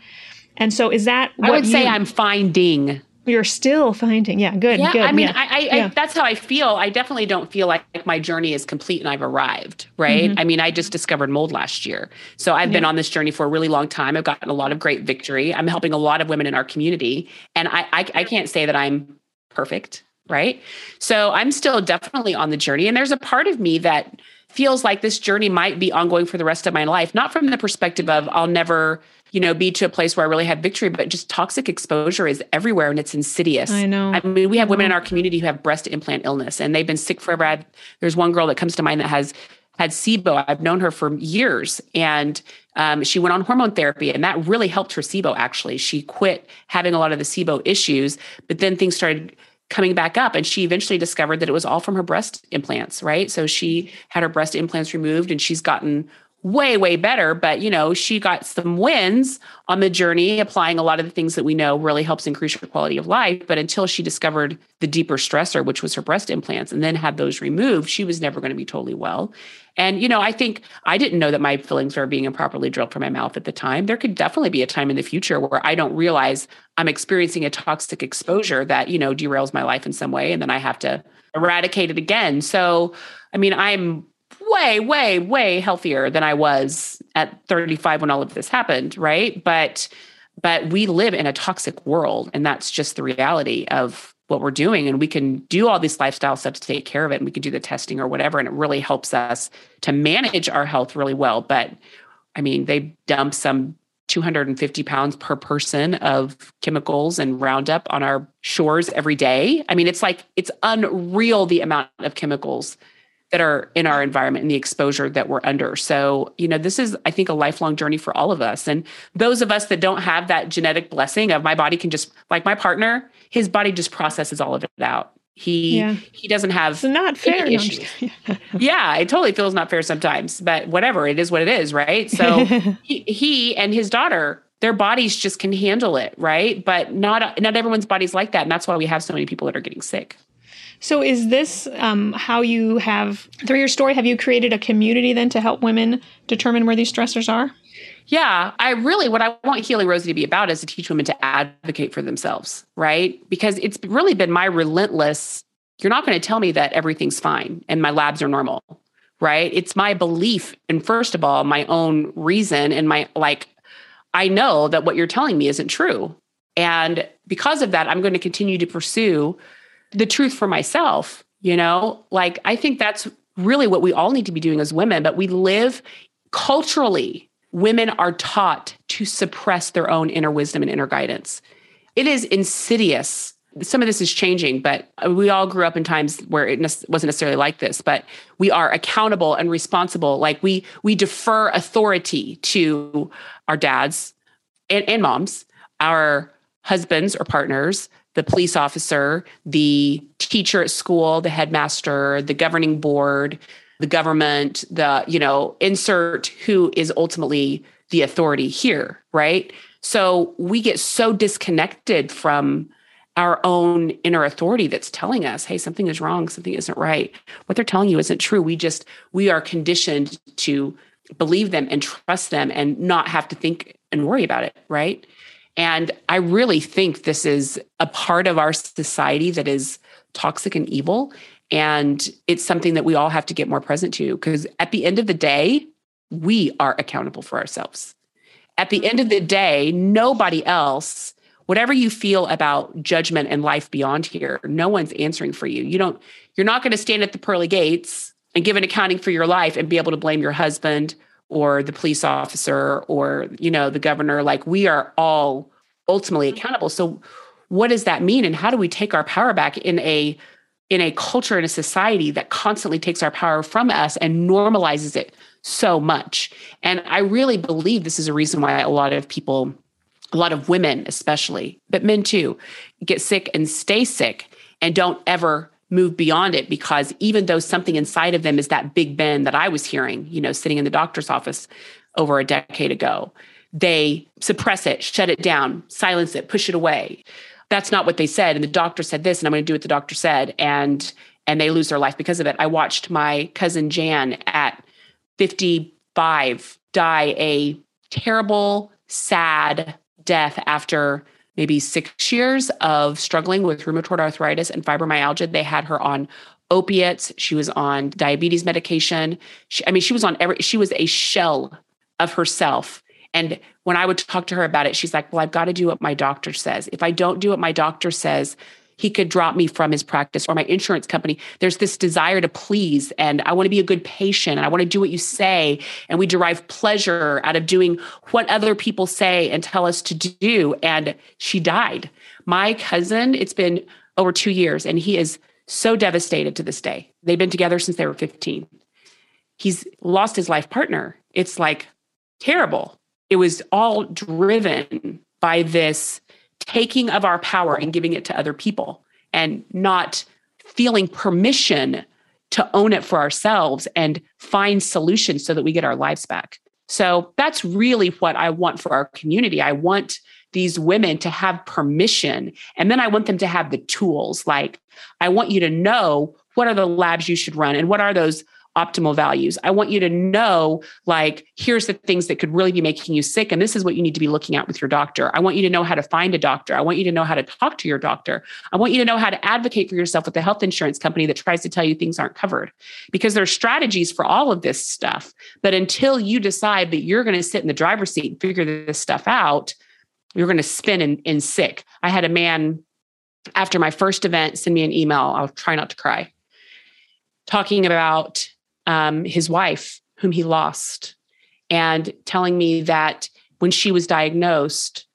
Speaker 2: And so is that
Speaker 1: i would say i'm finding
Speaker 2: you're still finding yeah good
Speaker 1: yeah
Speaker 2: good,
Speaker 1: i mean
Speaker 2: yeah.
Speaker 1: I, I, yeah. I, that's how i feel i definitely don't feel like, my journey is complete and i've arrived right mm-hmm. i mean i just discovered mold last year so i've yeah. been on this journey for a really long time i've gotten a lot of great victory i'm helping a lot of women in our community and i i, I can't say that i'm perfect right so i'm still definitely on the journey and there's a part of me that feels like this journey might be ongoing for the rest of my life not from the perspective of i'll never you know, be to a place where I really had victory, but just toxic exposure is everywhere and it's insidious.
Speaker 2: I know.
Speaker 1: I mean, we have women in our community who have breast implant illness and they've been sick forever. I've, there's one girl that comes to mind that has had SIBO. I've known her for years and um, she went on hormone therapy and that really helped her SIBO actually. She quit having a lot of the SIBO issues, but then things started coming back up and she eventually discovered that it was all from her breast implants, right? So she had her breast implants removed and she's gotten way, way better. But, you know, she got some wins on the journey, applying a lot of the things that we know really helps increase her quality of life. But until she discovered the deeper stressor, which was her breast implants, and then had those removed, she was never going to be totally well. And, you know, I think I didn't know that my fillings were being improperly drilled from my mouth at the time. There could definitely be a time in the future where I don't realize I'm experiencing a toxic exposure that, you know, derails my life in some way. And then I have to eradicate it again. So, I mean, I'm way, way, way healthier than I was at 35 when all of this happened, right? But but we live in a toxic world and that's just the reality of what we're doing and we can do all these lifestyle stuff to take care of it and we can do the testing or whatever and it really helps us to manage our health really well but i mean they dump some 250 pounds per person of chemicals and roundup on our shores every day i mean it's like it's unreal the amount of chemicals that are in our environment and the exposure that we're under. So, you know, this is, I think, a lifelong journey for all of us. And those of us that don't have that genetic blessing of my body can just, like my partner, his body just processes all of it out. He yeah. he doesn't have
Speaker 2: it's not fair
Speaker 1: issues. yeah, it totally feels not fair sometimes, but whatever, it is what it is, right? So he, he and his daughter their bodies just can handle it, right? But not not everyone's body's like that, and that's why we have so many people that are getting sick.
Speaker 2: So, is this um, how you have, through your story, have you created a community then to help women determine where these stressors are?
Speaker 1: Yeah, I really, what I want Healing Rosie to be about is to teach women to advocate for themselves, right? Because it's really been my relentless, you're not going to tell me that everything's fine and my labs are normal, right? It's my belief. And first of all, my own reason and my, like, I know that what you're telling me isn't true. And because of that, I'm going to continue to pursue the truth for myself, you know? Like I think that's really what we all need to be doing as women, but we live culturally women are taught to suppress their own inner wisdom and inner guidance. It is insidious. Some of this is changing, but uh, we all grew up in times where it wasn't necessarily like this, but we are accountable and responsible. Like we we defer authority to our dads and, and moms, our husbands or partners, the police officer, the teacher at school, the headmaster, the governing board, the government, the, you know, insert who is ultimately the authority here, right? So we get so disconnected from our own inner authority that's telling us, hey, something is wrong, something isn't right. What they're telling you isn't true. We just, we are conditioned to believe them and trust them and not have to think and worry about it, right? And I really think this is a part of our society that is toxic and evil. And it's something that we all have to get more present to because at the end of the day, we are accountable for ourselves. At the end of the day, nobody else, whatever you feel about judgment and life beyond here, no one's answering for you. You don't, you're not going to stand at the pearly gates and give an accounting for your life and be able to blame your husband or the police officer or you know the governor like we are all ultimately mm-hmm. accountable so what does that mean and how do we take our power back in a in a culture in a society that constantly takes our power from us and normalizes it so much and i really believe this is a reason why a lot of people a lot of women especially but men too get sick and stay sick and don't ever move beyond it because even though something inside of them is that big ben that I was hearing, you know, sitting in the doctor's office over a decade ago, they suppress it, shut it down, silence it, push it away. That's not what they said. And the doctor said this, and I'm going to do what the doctor said. And and they lose their life because of it. I watched my cousin Jan at 55 die a terrible, sad death after maybe six years of struggling with rheumatoid arthritis and fibromyalgia. They had her on opiates. She was on diabetes medication. She, I mean, she was on every, she was a shell of herself. And when I would talk to her about it, she's like, well, I've got to do what my doctor says. If I don't do what my doctor says, he could drop me from his practice or my insurance company. There's this desire to please, and I want to be a good patient, and I want to do what you say. And we derive pleasure out of doing what other people say and tell us to do. And she died. My cousin, it's been over two years, and he is so devastated to this day. They've been together since they were 15. He's lost his life partner. It's like terrible. It was all driven by this taking of our power and giving it to other people and not feeling permission to own it for ourselves and find solutions so that we get our lives back. So that's really what I want for our community. I want these women to have permission. And then I want them to have the tools. Like, I want you to know what are the labs you should run and what are those optimal values. I want you to know, like, here's the things that could really be making you sick. And this is what you need to be looking at with your doctor. I want you to know how to find a doctor. I want you to know how to talk to your doctor. I want you to know how to advocate for yourself with the health insurance company that tries to tell you things aren't covered because there are strategies for all of this stuff. But until you decide that you're going to sit in the driver's seat and figure this stuff out, you're going to spin in, in sick. I had a man after my first event send me an email. I'll try not to cry talking about um, his wife, whom he lost, and telling me that when she was diagnosed,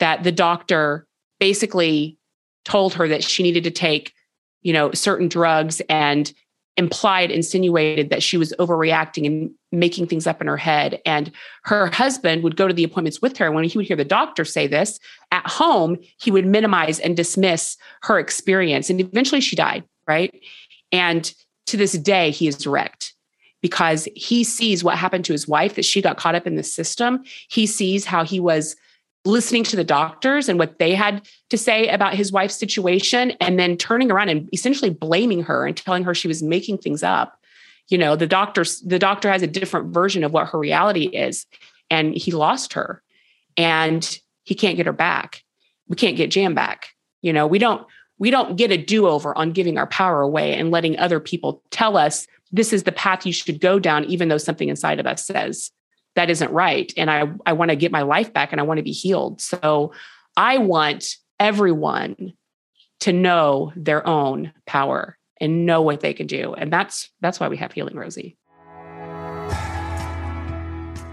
Speaker 1: that the doctor basically told her that she needed to take, you know, certain drugs and implied, insinuated that she was overreacting and making things up in her head. And her husband would go to the appointments with her. And when he would hear the doctor say this at home, he would minimize and dismiss her experience. And eventually she died, right? And to this day, he is wrecked because he sees what happened to his wife, that she got caught up in the system. He sees how he was listening to the doctors and what they had to say about his wife's situation, and then turning around and essentially blaming her and telling her she was making things up. You know, the doctor's the doctor has a different version of what her reality is, and he lost her, and he can't get her back. We can't get Jan back. You know, we don't we don't get a do-over on giving our power away and letting other people tell us this is the path you should go down, even though something inside of us says that isn't right. And I, I want to get my life back and I want to be healed. So I want everyone to know their own power and know what they can do. And that's that's why we have Healing Rosie.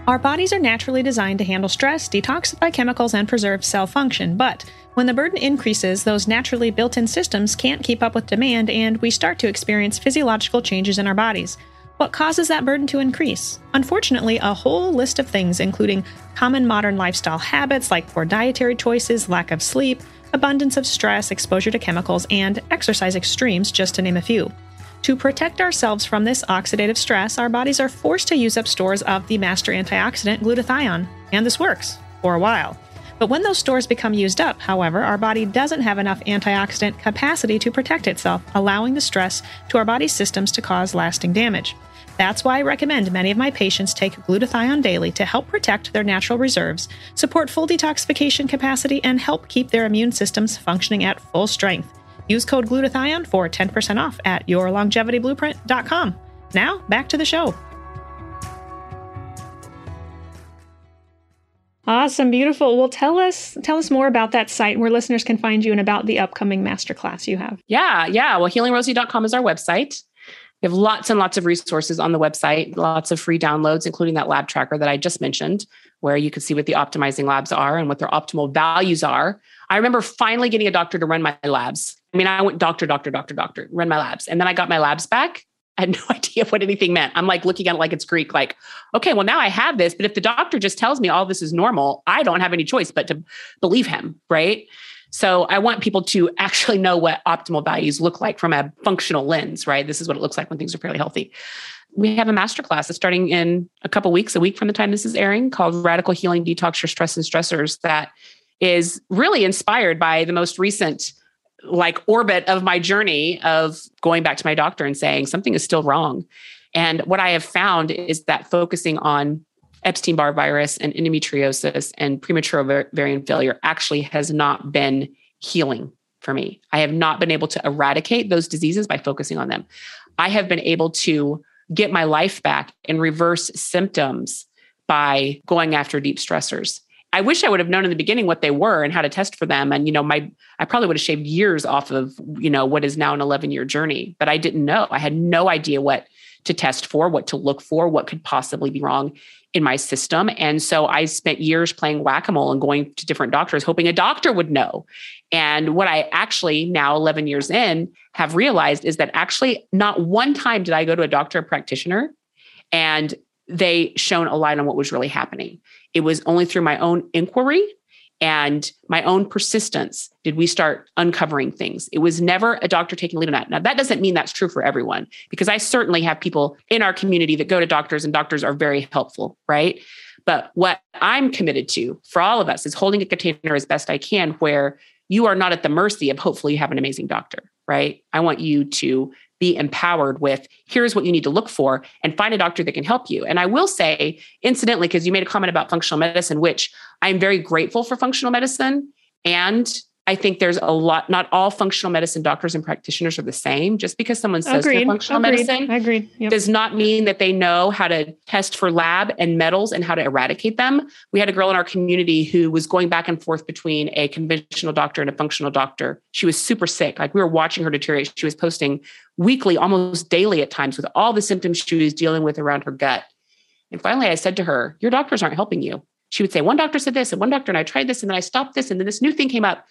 Speaker 2: Our bodies are naturally designed to handle stress, detoxify chemicals, and preserve cell function, but when the burden increases, those naturally built in systems can't keep up with demand, and we start to experience physiological changes in our bodies. What causes that burden to increase? Unfortunately, a whole list of things, including common modern lifestyle habits like poor dietary choices, lack of sleep, abundance of stress, exposure to chemicals, and exercise extremes, just to name a few. To protect ourselves from this oxidative stress, our bodies are forced to use up stores of the master antioxidant glutathione, and this works for a while. But when those stores become used up, however, our body doesn't have enough antioxidant capacity to protect itself, allowing the stress to our body's systems to cause lasting damage. That's why I recommend many of my patients take glutathione daily to help protect their natural reserves, support full detoxification capacity, and help keep their immune systems functioning at full strength. Use code glutathione for 10% off at yourlongevityblueprint.com. Now, back to the show. Awesome, beautiful. Well, tell us tell us more about that site where listeners can find you and about the upcoming masterclass you have.
Speaker 1: Yeah, yeah. Well, healingrosie.com is our website. We have lots and lots of resources on the website, lots of free downloads, including that lab tracker that I just mentioned, where you can see what the optimizing labs are and what their optimal values are. I remember finally getting a doctor to run my labs. I mean, I went doctor, doctor, doctor, doctor, run my labs. And then I got my labs back I had no idea what anything meant. I'm like looking at it like it's Greek, like, okay, well, now I have this. But if the doctor just tells me all this is normal, I don't have any choice but to believe him. Right. So I want people to actually know what optimal values look like from a functional lens, right? This is what it looks like when things are fairly healthy. We have a masterclass that's starting in a couple weeks, a week from the time this is airing, called Radical Healing Detox Your Stress and Stressors, that is really inspired by the most recent like orbit of my journey of going back to my doctor and saying something is still wrong. And what I have found is that focusing on Epstein Barr virus and endometriosis and premature ovarian failure actually has not been healing for me. I have not been able to eradicate those diseases by focusing on them. I have been able to get my life back and reverse symptoms by going after deep stressors. I wish I would have known in the beginning what they were and how to test for them. And, you know, my, I probably would have shaved years off of, you know, what is now an 11 year journey, but I didn't know. I had no idea what to test for, what to look for, what could possibly be wrong in my system. And so I spent years playing whack a mole and going to different doctors, hoping a doctor would know. And what I actually now, 11 years in, have realized is that actually not one time did I go to a doctor or practitioner and they shone a light on what was really happening. It was only through my own inquiry and my own persistence did we start uncovering things. It was never a doctor taking lead on that. Now, that doesn't mean that's true for everyone, because I certainly have people in our community that go to doctors and doctors are very helpful, right? But what I'm committed to for all of us is holding a container as best I can where you are not at the mercy of hopefully you have an amazing doctor, right? I want you to be empowered with here's what you need to look for and find a doctor that can help you. And I will say, incidentally, because you made a comment about functional medicine, which I'm very grateful for functional medicine and I think there's a lot, not all functional medicine doctors and practitioners are the same. Just because someone says
Speaker 2: agreed.
Speaker 1: they're functional
Speaker 2: agreed.
Speaker 1: medicine
Speaker 2: agreed. Yep.
Speaker 1: does not mean that they know how to test for lab and metals and how to eradicate them. We had a girl in our community who was going back and forth between a conventional doctor and a functional doctor. She was super sick. Like we were watching her deteriorate. She was posting weekly, almost daily at times, with all the symptoms she was dealing with around her gut. And finally, I said to her, Your doctors aren't helping you. She would say, One doctor said this, and one doctor, and I tried this, and then I stopped this, and then this new thing came up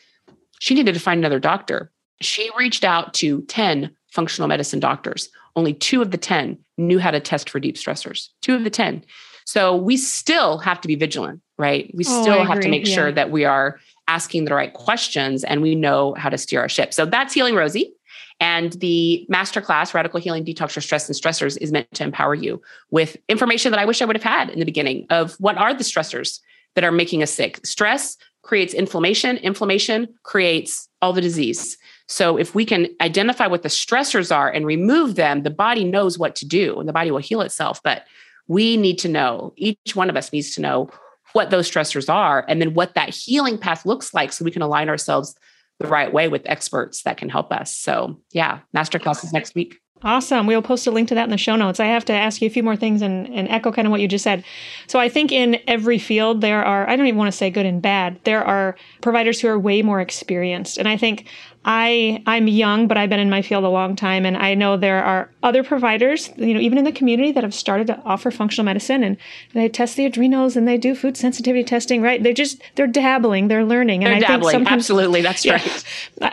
Speaker 1: she needed to find another doctor. She reached out to 10 functional medicine doctors. Only two of the 10 knew how to test for deep stressors, two of the 10. So we still have to be vigilant, right? We
Speaker 2: Oh,
Speaker 1: still
Speaker 2: I
Speaker 1: have to make sure that we are asking the right questions and we know how to steer our ship. So that's Healing Rosie. And the masterclass, Radical Healing Detox for Stress and Stressors, is meant to empower you with information that I wish I would have had in the beginning of what are the stressors that are making us sick. Stress creates inflammation, inflammation creates all the disease. So if we can identify what the stressors are and remove them, the body knows what to do and the body will heal itself. But we need to know, each one of us needs to know what those stressors are and then what that healing path looks like so we can align ourselves the right way with experts that can help us. So, yeah, masterclass is next week.
Speaker 2: Awesome. We'll post a link to that in the show notes. I have to ask you a few more things and, and echo kind of what you just said. So I think in every field there are, I don't even want to say good and bad, there are providers who are way more experienced. And I think I I'm young, but I've been in my field a long time and I know there are other providers, you know, even in the community that have started to offer functional medicine and they test the adrenals and they do food sensitivity testing, right? They're just they're dabbling, they're learning.
Speaker 1: They're
Speaker 2: and I
Speaker 1: dabbling.
Speaker 2: think sometimes
Speaker 1: Absolutely. That's
Speaker 2: Yeah.
Speaker 1: right.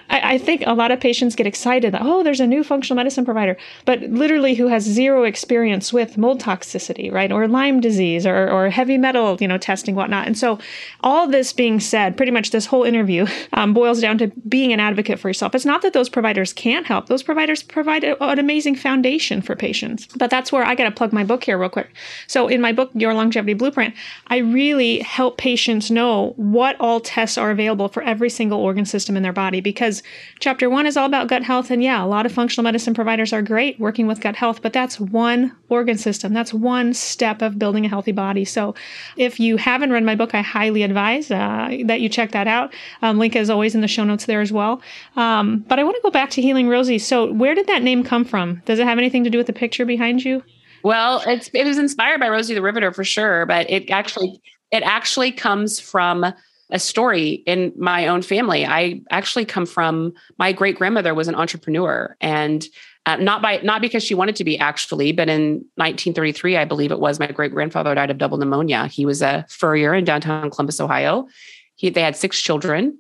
Speaker 2: I, I think a lot of patients get excited that, oh, there's a new functional medicine provider, but literally who has zero experience with mold toxicity, right? Or Lyme disease or, or heavy metal, you know, testing, whatnot. And so all this being said, pretty much this whole interview um, boils down to being an advocate for yourself. It's not that those providers can't help. Those providers provide a, an amazing foundation for patients. But that's where I got to plug my book here real quick. So in my book, Your Longevity Blueprint, I really help patients know what all tests are available for every single organ system in their body because chapter one is all about gut health. And yeah, a lot of functional medicine providers are great working with gut health, but that's one organ system. That's one step of building a healthy body. So if you haven't read my book, I highly advise uh, that you check that out. Um, link is always in the show notes there as well. Um, but I want to go back to Healing Rosie. So where did that name come from? Does it have anything to do with the picture behind you?
Speaker 1: Well, it's it was inspired by Rosie the Riveter for sure, but it actually it actually comes from a story in my own family. I actually come from my great grandmother was an entrepreneur, and uh, not by not because she wanted to be actually, but in 1933, I believe it was, my great grandfather died of double pneumonia. He was a furrier in downtown Columbus, Ohio. He they had six children,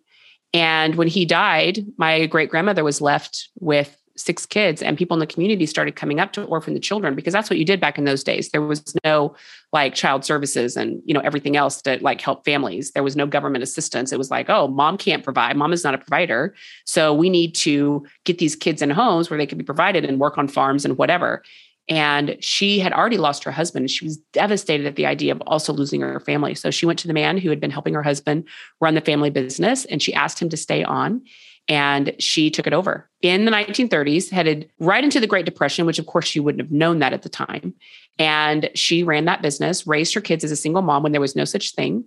Speaker 1: and when he died, my great grandmother was left with six kids and people in the community started coming up to orphan the children because that's what you did back in those days. There was no like child services and you know everything else to like help families. There was no government assistance. It was like oh mom can't provide. Mom is not a provider. So we need to get these kids in homes where they can be provided and work on farms and whatever and she had already lost her husband and she was devastated at the idea of also losing her family so she went to the man who had been helping her husband run the family business and she asked him to stay on and she took it over in the 1930s, headed right into the Great Depression, which of course she wouldn't have known that at the time. And she ran that business, raised her kids as a single mom when there was no such thing,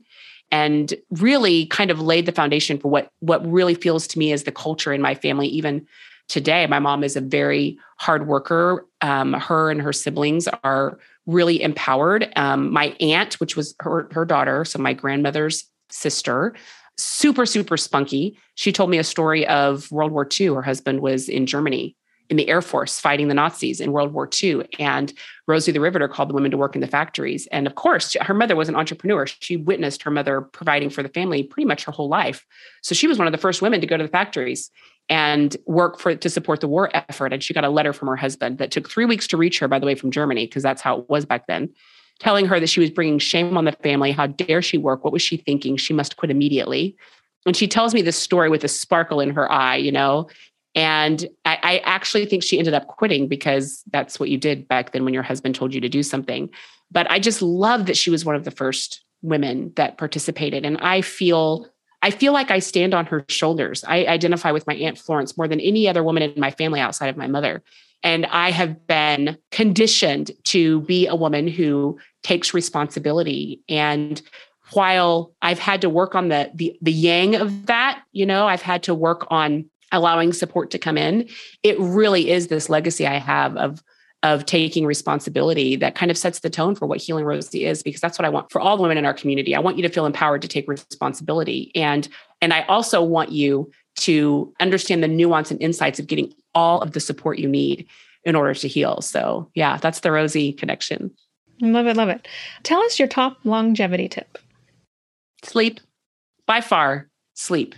Speaker 1: and really kind of laid the foundation for what what really feels to me as the culture in my family even today. My mom is a very hard worker. Um, her and her siblings are really empowered. Um, my aunt, which was her her daughter, so my grandmother's sister, super super spunky she told me a story of world war ii her husband was in germany in the air force fighting the nazis in world war ii and rosie the riveter called the women to work in the factories and of course her mother was an entrepreneur she witnessed her mother providing for the family pretty much her whole life so she was one of the first women to go to the factories and work for to support the war effort and she got a letter from her husband that took three weeks to reach her by the way from germany because that's how it was back then telling her that she was bringing shame on the family. How dare she work? What was she thinking? She must quit immediately. And she tells me this story with a sparkle in her eye, you know. And I, I actually think she ended up quitting because that's what you did back then when your husband told you to do something. But I just love that she was one of the first women that participated. And I feel I feel like I stand on her shoulders. I identify with my Aunt Florence more than any other woman in my family outside of my mother. And I have been conditioned to be a woman who takes responsibility. And while I've had to work on the, the, the yang of that, you know, I've had to work on allowing support to come in. It really is this legacy I have of of taking responsibility that kind of sets the tone for what healing rosie is because that's what i want for all the women in our community. I want you to feel empowered to take responsibility. And and i also want you to understand the nuance and insights of getting all of the support you need in order to heal. So yeah that's the rosie connection.
Speaker 2: Love it love it. Tell us your top longevity tip.
Speaker 1: Sleep. By far sleep.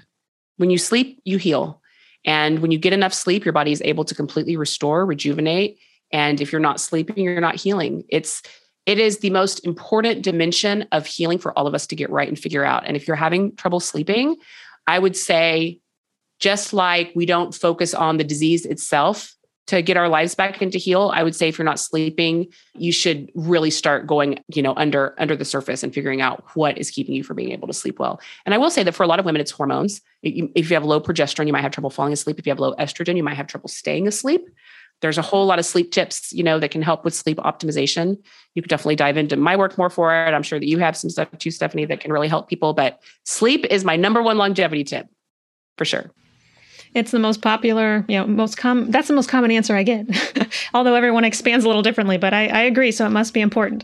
Speaker 1: When you sleep you heal. And when you get enough sleep your body is able to completely restore rejuvenate and if you're not sleeping, you're not healing. It's it is the most important dimension of healing for all of us to get right and figure out. And if you're having trouble sleeping, I would say just like we don't focus on the disease itself to get our lives back into heal, I would say if you're not sleeping, you should really start going, you know, under under the surface and figuring out what is keeping you from being able to sleep well. And I will say that for a lot of women, it's hormones. If you have low progesterone, you might have trouble falling asleep. If you have low estrogen, you might have trouble staying asleep. There's a whole lot of sleep tips, you know, that can help with sleep optimization. You could definitely dive into my work more for it. I'm sure that you have some stuff too, Stephanie, that can really help people. But sleep is my number one longevity tip for sure.
Speaker 2: It's the most popular, you know, most common. That's the most common answer I get. Although everyone expands a little differently, but I, I agree. So it must be important.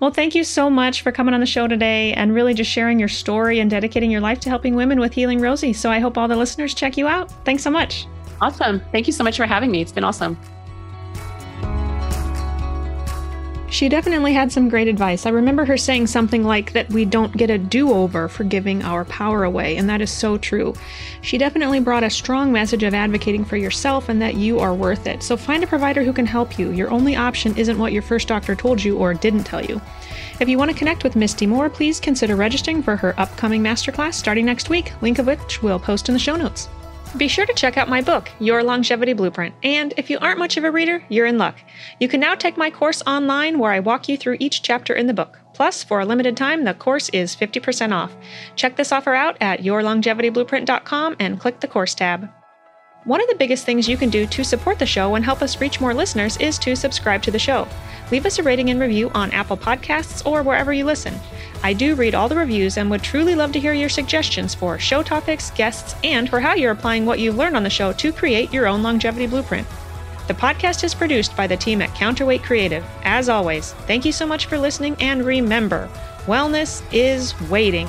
Speaker 2: Well, thank you so much for coming on the show today and really just sharing your story and dedicating your life to helping women with Healing Rosie. So I hope all the listeners check you out. Thanks so much.
Speaker 1: Awesome. Thank you so much for having me. It's been awesome.
Speaker 2: She definitely had some great advice. I remember her saying something like that we don't get a do over for giving our power away, and that is so true. She definitely brought a strong message of advocating for yourself and that you are worth it. So find a provider who can help you. Your only option isn't what your first doctor told you or didn't tell you. If you want to connect with Misty more, please consider registering for her upcoming masterclass starting next week, link of which we'll post in the show notes. Be sure to check out my book, Your Longevity Blueprint. And if you aren't much of a reader, you're in luck. You can now take my course online where I walk you through each chapter in the book. Plus, for a limited time, the course is 50% off. Check this offer out at yourlongevityblueprint.com and click the course tab. One of the biggest things you can do to support the show and help us reach more listeners is to subscribe to the show. Leave us a rating and review on Apple Podcasts or wherever you listen. I do read all the reviews and would truly love to hear your suggestions for show topics, guests, and for how you're applying what you've learned on the show to create your own longevity blueprint. The podcast is produced by the team at Counterweight Creative. As always, thank you so much for listening, and remember, wellness is waiting.